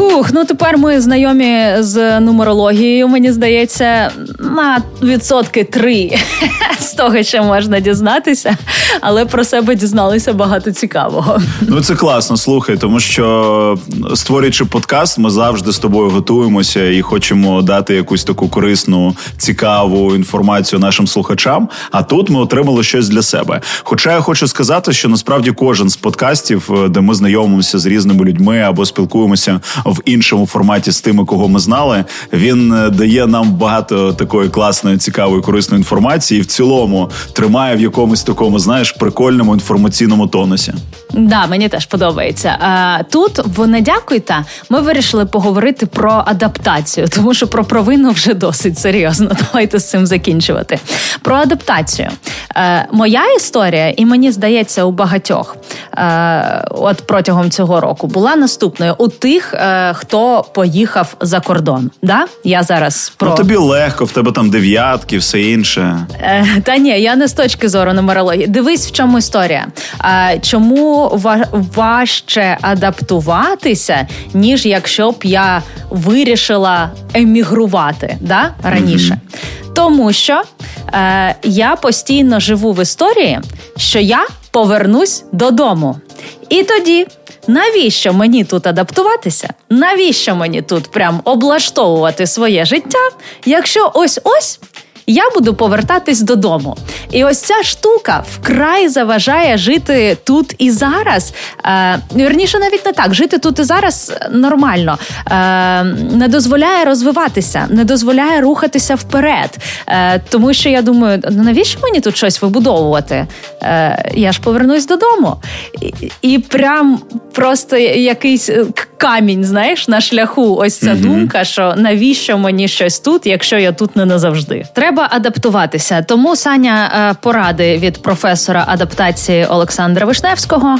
Фух, ну тепер ми знайомі з нумерологією. Мені здається, на відсотки три з того, що можна дізнатися, але про себе дізналися багато цікавого. Ну це класно, слухай, тому що створюючи подкаст, ми завжди з тобою готуємося і хочемо дати якусь таку корисну, цікаву інформацію нашим слухачам. А тут ми отримали щось для себе. Хоча я хочу сказати, що насправді кожен з подкастів, е, де ми знайомимося з різними людьми або спілкуємося в іншому форматі з тими, кого ми знали, він е, дає нам багато такої класної, цікавої, корисної інформації. і В цілому тримає в якомусь такому, знаєш, прикольному інформаційному тонусі. Да, мені теж подобається. Тут в «Не дякуйте» ми вирішили поговорити про адаптацію, тому що про провину вже досить серйозно. Давайте з цим закінчувати. Про адаптацію. Е, Моя історія, і мені здається, у багатьох е, от протягом цього року була наступною у тих, е, хто поїхав за кордон. Да? Я зараз про Ну, тобі легко, в тебе там дев'ятки, все інше. Е, Та ні, я не з точки зору нумерології. Дивись, в чому історія. Е, чому важче адаптуватися, ніж якщо б я вирішила емігрувати да, раніше? Mm-hmm. Тому що е, я постійно живу в історії, що я повернусь додому. І тоді навіщо мені тут адаптуватися? Навіщо мені тут прям облаштовувати своє життя, якщо ось ось я буду повертатись додому. І ось ця штука вкрай заважає жити тут і зараз. Е, Вірніше, навіть не так. Жити тут і зараз нормально, Е, не дозволяє розвиватися, не дозволяє рухатися вперед. Е, Тому що я думаю, ну навіщо мені тут щось вибудовувати? Е, Я ж повернусь додому. І, і прям просто якийсь камінь, знаєш, на шляху. Ось ця mm думка, що навіщо мені щось тут, якщо я тут не назавжди. Треба адаптуватися. Тому Саня е, поради від професора адаптації Олександра Вишневського.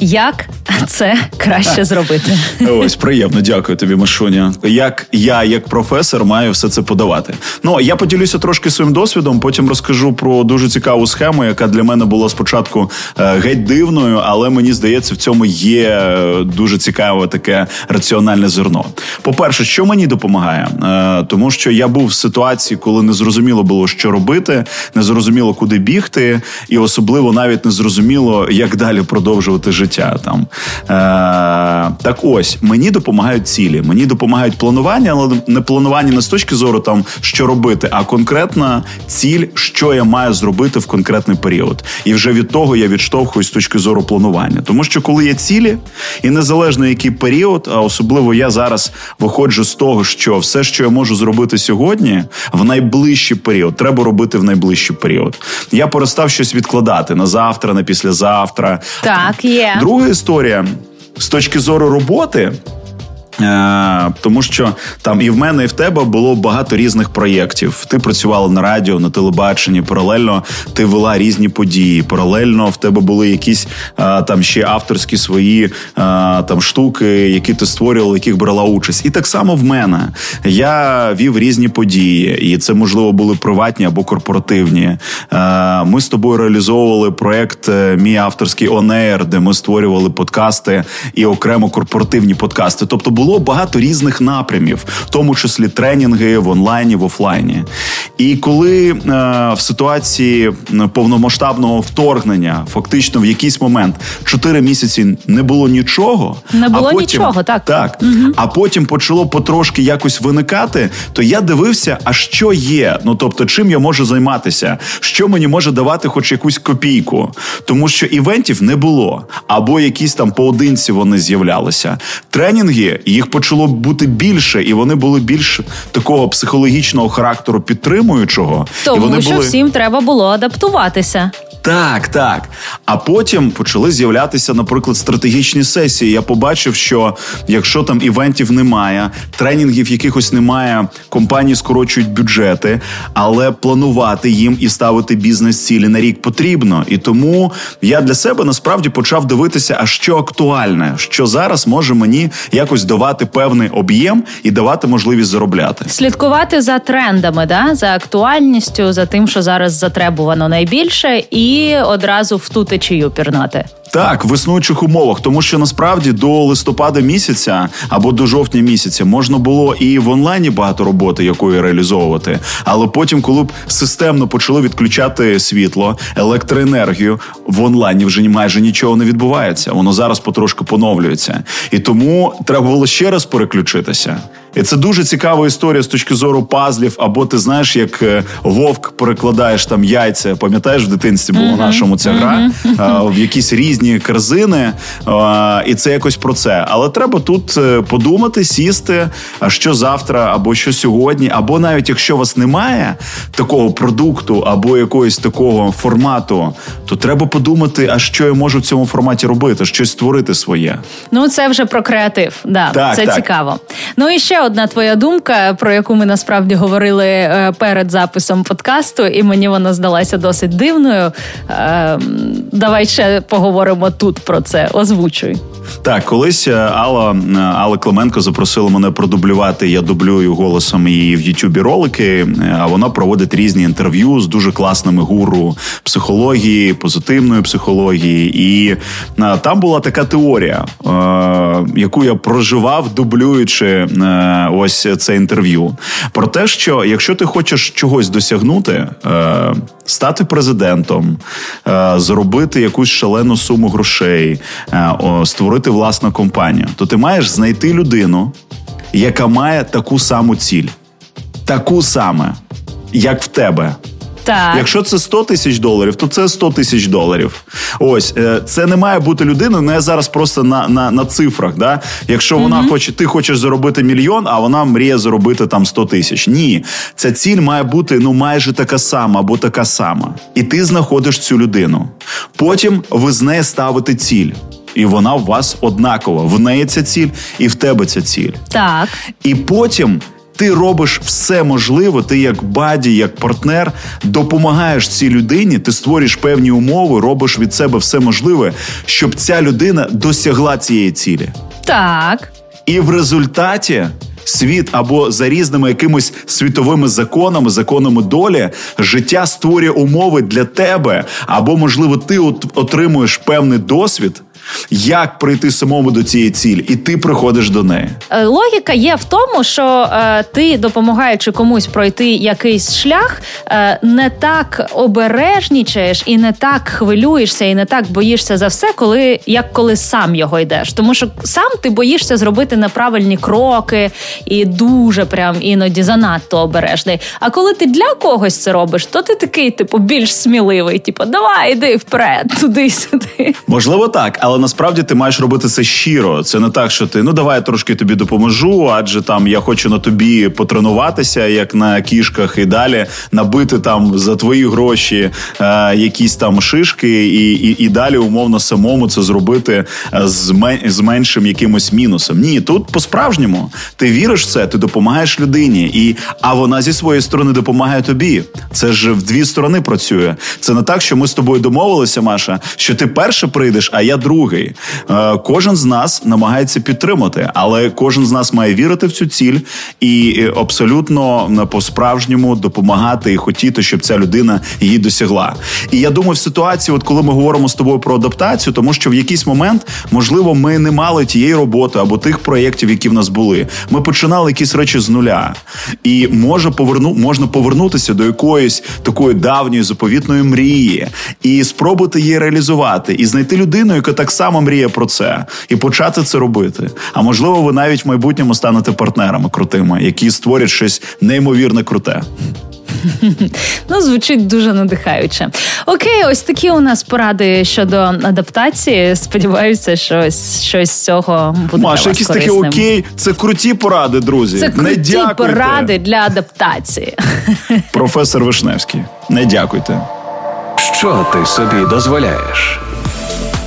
Як це краще зробити? Ось приємно, дякую тобі, Машуня. Як я, як професор, маю все це подавати. Ну я поділюся трошки своїм досвідом. Потім розкажу про дуже цікаву схему, яка для мене була спочатку е, геть дивною, але мені здається, в цьому є е, дуже цікаве таке раціональне зерно. По перше, що мені допомагає, е, тому що я був в ситуації, коли не зрозуміло було, що робити, не зрозуміло, куди бігти, і особливо навіть не зрозуміло, як далі продовжувати життя життя. Там е, так, ось мені допомагають цілі. Мені допомагають планування, але не планування не з точки зору там що робити, а конкретна ціль, що я маю зробити в конкретний період. І вже від того я відштовхуюсь з точки зору планування. Тому що коли є цілі, і незалежно який період, а особливо я зараз виходжу з того, що все, що я можу зробити сьогодні, в найближчий період, треба робити в найближчий період. Я перестав щось відкладати на завтра, на післязавтра. Так, є. Друга історія з точки зору роботи. Е, тому що там і в мене, і в тебе було багато різних проєктів. Ти працювала на радіо, на телебаченні. Паралельно ти вела різні події. Паралельно в тебе були якісь е, там ще авторські свої е, там штуки, які ти створювала, яких брала участь. І так само в мене я вів різні події, і це можливо були приватні або корпоративні. Ми з тобою реалізовували проект Мій авторський онеєр, де ми створювали подкасти і окремо корпоративні подкасти. Тобто було було багато різних напрямів, в тому числі тренінги в онлайні, в офлайні. І коли е, в ситуації повномасштабного вторгнення, фактично в якийсь момент 4 місяці не було нічого, не було а потім, нічого, так так. Угу. А потім почало потрошки якось виникати. То я дивився, а що є? Ну тобто, чим я можу займатися, що мені може давати, хоч якусь копійку, тому що івентів не було, або якісь там поодинці вони з'являлися. Тренінги їх почало бути більше, і вони були більш такого психологічного характеру підтримуючого. Тому і вони що були... всім треба було адаптуватися. Так, так. А потім почали з'являтися, наприклад, стратегічні сесії. Я побачив, що якщо там івентів немає, тренінгів якихось немає, компанії скорочують бюджети, але планувати їм і ставити бізнес-цілі на рік потрібно. І тому я для себе насправді почав дивитися, а що актуальне, що зараз може мені якось давати певний об'єм і давати можливість заробляти. Слідкувати за трендами, да за актуальністю, за тим, що зараз затребувано найбільше, і одразу в ту течію пірнати. Так, в існуючих умовах, тому що насправді до листопада місяця або до жовтня місяця можна було і в онлайні багато роботи, якої реалізовувати. Але потім, коли б системно почали відключати світло, електроенергію в онлайні вже майже нічого не відбувається. Воно зараз потрошку поновлюється, і тому треба було ще раз переключитися. І це дуже цікава історія з точки зору пазлів. Або ти знаєш, як е, вовк перекладаєш там яйця. Пам'ятаєш, в дитинстві була uh-huh. нашому ця гра uh-huh. в якісь різні корзини, і це якось про це. Але треба тут е, подумати, сісти, а що завтра, або що сьогодні, або навіть якщо у вас немає такого продукту або якогось такого формату, то треба подумати, а що я можу в цьому форматі робити, щось створити своє. Ну це вже про креатив. Да, так, це так. цікаво. Ну і ще одна твоя думка, про яку ми насправді говорили е, перед записом подкасту, і мені вона здалася досить дивною. Ем, давай ще поговоримо тут про це. Озвучуй. Так, колись е, Алла е, Алла Клименко запросила мене продублювати. Я дублюю голосом її в Ютубі ролики. А вона проводить різні інтерв'ю з дуже класними гуру психології, позитивної психології. І там була така теорія, яку я проживав, дублюючи ось це інтерв'ю. Про те, що якщо ти хочеш чогось досягнути, е, стати президентом, е, зробити якусь шалену суму грошей, е, створити власну компанію, то ти маєш знайти людину, яка має таку саму ціль, таку саме, як в тебе. Так. Якщо це 100 тисяч доларів, то це 100 тисяч доларів. Ось е, це не має бути людина, не зараз просто на на, на цифрах. Да? Якщо вона mm хоче, ти хочеш заробити мільйон, а вона мріє заробити там 100 тисяч. Ні, ця ціль має бути ну майже така сама або така сама. І ти знаходиш цю людину. Потім ви з нею ставите ціль. І вона у вас однакова. В неї ця ціль, і в тебе ця ціль. Так. І потім ти робиш все можливе, ти як buddy, як партнер, допомагаєш цій людині, ти створюєш певні умови, робиш від себе все можливе, щоб ця людина досягла цієї цілі. Так. І в результаті. Світ або за різними якимись світовими законами, законами долі, життя створює умови для тебе, або, можливо, ти отримуєш певний досвід, як прийти самому до цієї цілі, і ти приходиш до неї. Е, логіка є в тому, що е, ти допомагаючи комусь пройти якийсь шлях, е, не так обережнічаєш і не так хвилюєшся, і не так боїшся за все, коли як коли сам його йдеш. Тому що сам ти боїшся зробити неправильні кроки і дуже прям іноді занадто обережний. А коли ти для когось це робиш, то ти такий, типу, більш сміливий. Типу, давай йди вперед, туди сюди. Можливо, так, але насправді ти маєш робити це щиро. Це не так, що ти ну давай я трошки тобі допоможу, адже там я хочу на тобі потренуватися, як на кішках, і далі набити там за твої гроші е, якісь там шишки, і, і, і далі умовно самому це зробити е, з, мен, з меншим якимось мінусом. Ні, тут по-справжньому ти віриш в це, ти допомагаєш людині, і а вона зі своєї сторони допомагає тобі. Це ж в дві сторони працює. Це не так, що ми з тобою домовилися, Маша, що ти перше прийдеш, а я другий. Е, кожен з нас намагається підтримати, але кожен з нас має вірити в цю ціль і абсолютно по-справжньому допомагати і хотіти, щоб ця людина її досягла. І я думаю, в ситуації, от коли ми говоримо з тобою про адаптацію, тому що в якийсь момент можливо ми не мали тієї роботи або тих проєктів, які в нас були. Ми починали якісь речі з нуля, і може поверну можна повернутися до якоїсь такої давньої заповітної мрії і спробувати її реалізувати, і знайти людину, яка так само мріє про це, і почати це робити. А можливо, ви навіть в майбутньому станете партнерами крутими, які створять щось неймовірне круте. Ну, звучить дуже надихаюче. Окей, ось такі у нас поради щодо адаптації. Сподіваюся, що щось з цього буде. Маша, для вас якісь корисним. такі окей. Це круті поради, друзі. Це круті Не дякуйте. поради для адаптації. Професор Вишневський. Не дякуйте. Що ти собі дозволяєш?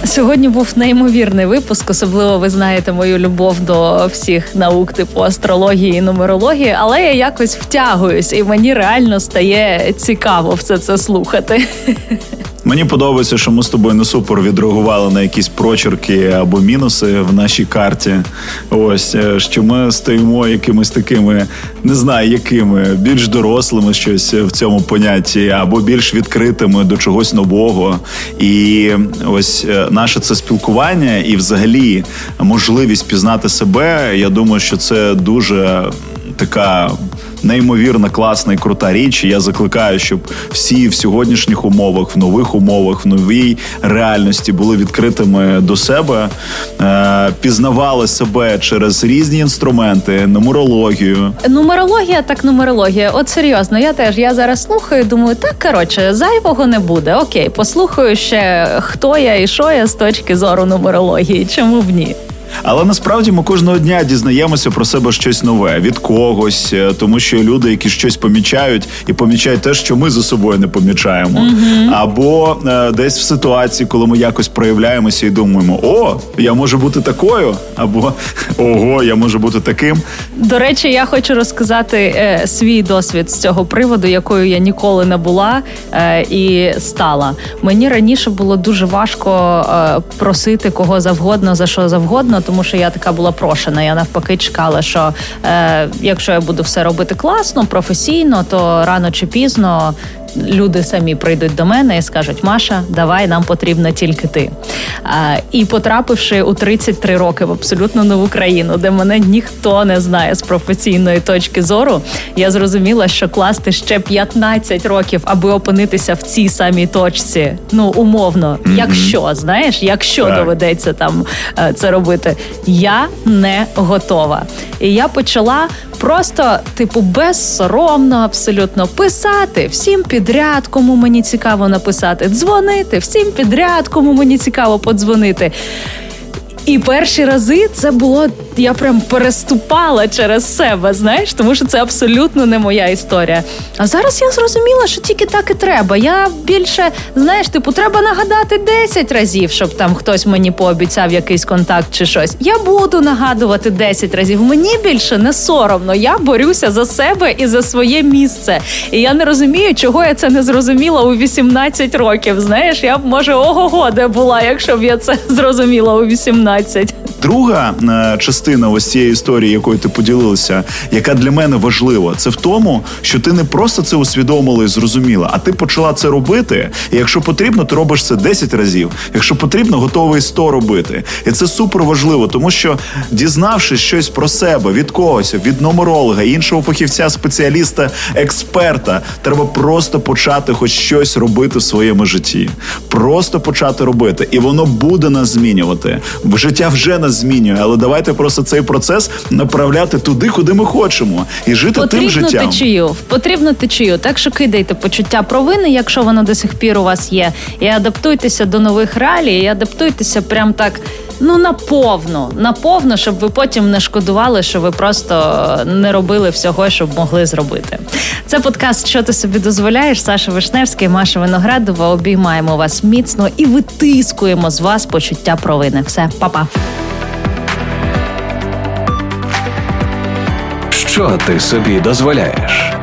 Сьогодні був неймовірний випуск. Особливо ви знаєте мою любов до всіх наук, типу астрології і нумерології, але я якось втягуюсь, і мені реально стає цікаво все це слухати. Мені подобається, що ми з тобою не супер відреагували на якісь прочерки або мінуси в нашій карті. Ось е, що ми стоїмо якимись такими, не знаю, якими більш дорослими щось в цьому понятті, або більш відкритими до чогось нового. І ось е, наше це спілкування, і взагалі можливість пізнати себе. Я думаю, що це дуже така неймовірно класна і крута річ. І Я закликаю, щоб всі в сьогоднішніх умовах, в нових умовах, в новій реальності були відкритими до себе, е, пізнавали себе через різні інструменти, нумерологію. Нумерологія, так нумерологія. От серйозно, я теж я зараз слухаю. Думаю, так коротше, зайвого не буде. Окей, послухаю ще хто я і що я з точки зору нумерології. Чому б ні? Але насправді ми кожного дня дізнаємося про себе щось нове від когось, е, тому що люди, які щось помічають, і помічають те, що ми за собою не помічаємо, mm-hmm. або е, десь в ситуації, коли ми якось проявляємося і думаємо, о, я можу бути такою, або ого, я можу бути таким. До речі, я хочу розказати е, свій досвід з цього приводу, якою я ніколи не була е, і стала. Мені раніше було дуже важко е, просити кого завгодно за що завгодно, тому що я така була прошена. Я навпаки чекала, що е, якщо я буду все робити класно, професійно, то рано чи пізно. Люди самі прийдуть до мене і скажуть: Маша, давай нам потрібна тільки ти. А, І потрапивши у 33 роки в абсолютно нову країну, де мене ніхто не знає з професійної точки зору, я зрозуміла, що класти ще 15 років, аби опинитися в цій самій точці. Ну умовно, mm-hmm. якщо знаєш, якщо так. доведеться там е, це робити, я не готова. І я почала просто, типу, безсоромно абсолютно писати всім підряд, кому мені цікаво написати, дзвонити всім підряд, кому мені цікаво подзвонити. І перші рази це було я прям переступала через себе, знаєш, тому що це абсолютно не моя історія. А зараз я зрозуміла, що тільки так і треба. Я більше, знаєш, типу, треба нагадати 10 разів, щоб там хтось мені пообіцяв якийсь контакт чи щось. Я буду нагадувати 10 разів. Мені більше не соромно. Я борюся за себе і за своє місце. І я не розумію, чого я це не зрозуміла у 18 років. Знаєш, я б може ого-го де була, якщо б я це зрозуміла у 18. Друга частина частина ось цієї історії, якою ти поділилася, яка для мене важлива, це в тому, що ти не просто це усвідомила і зрозуміла, а ти почала це робити. І якщо потрібно, ти робиш це 10 разів. Якщо потрібно, готовий 100 робити. І це супер важливо, тому що дізнавшись щось про себе від когось, від нумеролога, іншого фахівця, спеціаліста, експерта, треба просто почати хоч щось робити в своєму житті. Просто почати робити, і воно буде нас змінювати. Життя вже нас змінює, але давайте просто цей процес направляти туди, куди ми хочемо, і жити Потрібно тим життям. течію, потрібно течію. Так що кидайте почуття провини, якщо воно до сих пір у вас є, і адаптуйтеся до нових реалій, і адаптуйтеся прям так. Ну наповно, наповно, щоб ви потім не шкодували, що ви просто не робили всього, щоб могли зробити. Це подкаст, що ти собі дозволяєш. Саша Вишневський, Маша Виноградова. Обіймаємо вас міцно і витискуємо з вас почуття провини. Все, па-па. Що ти собі дозволяєш?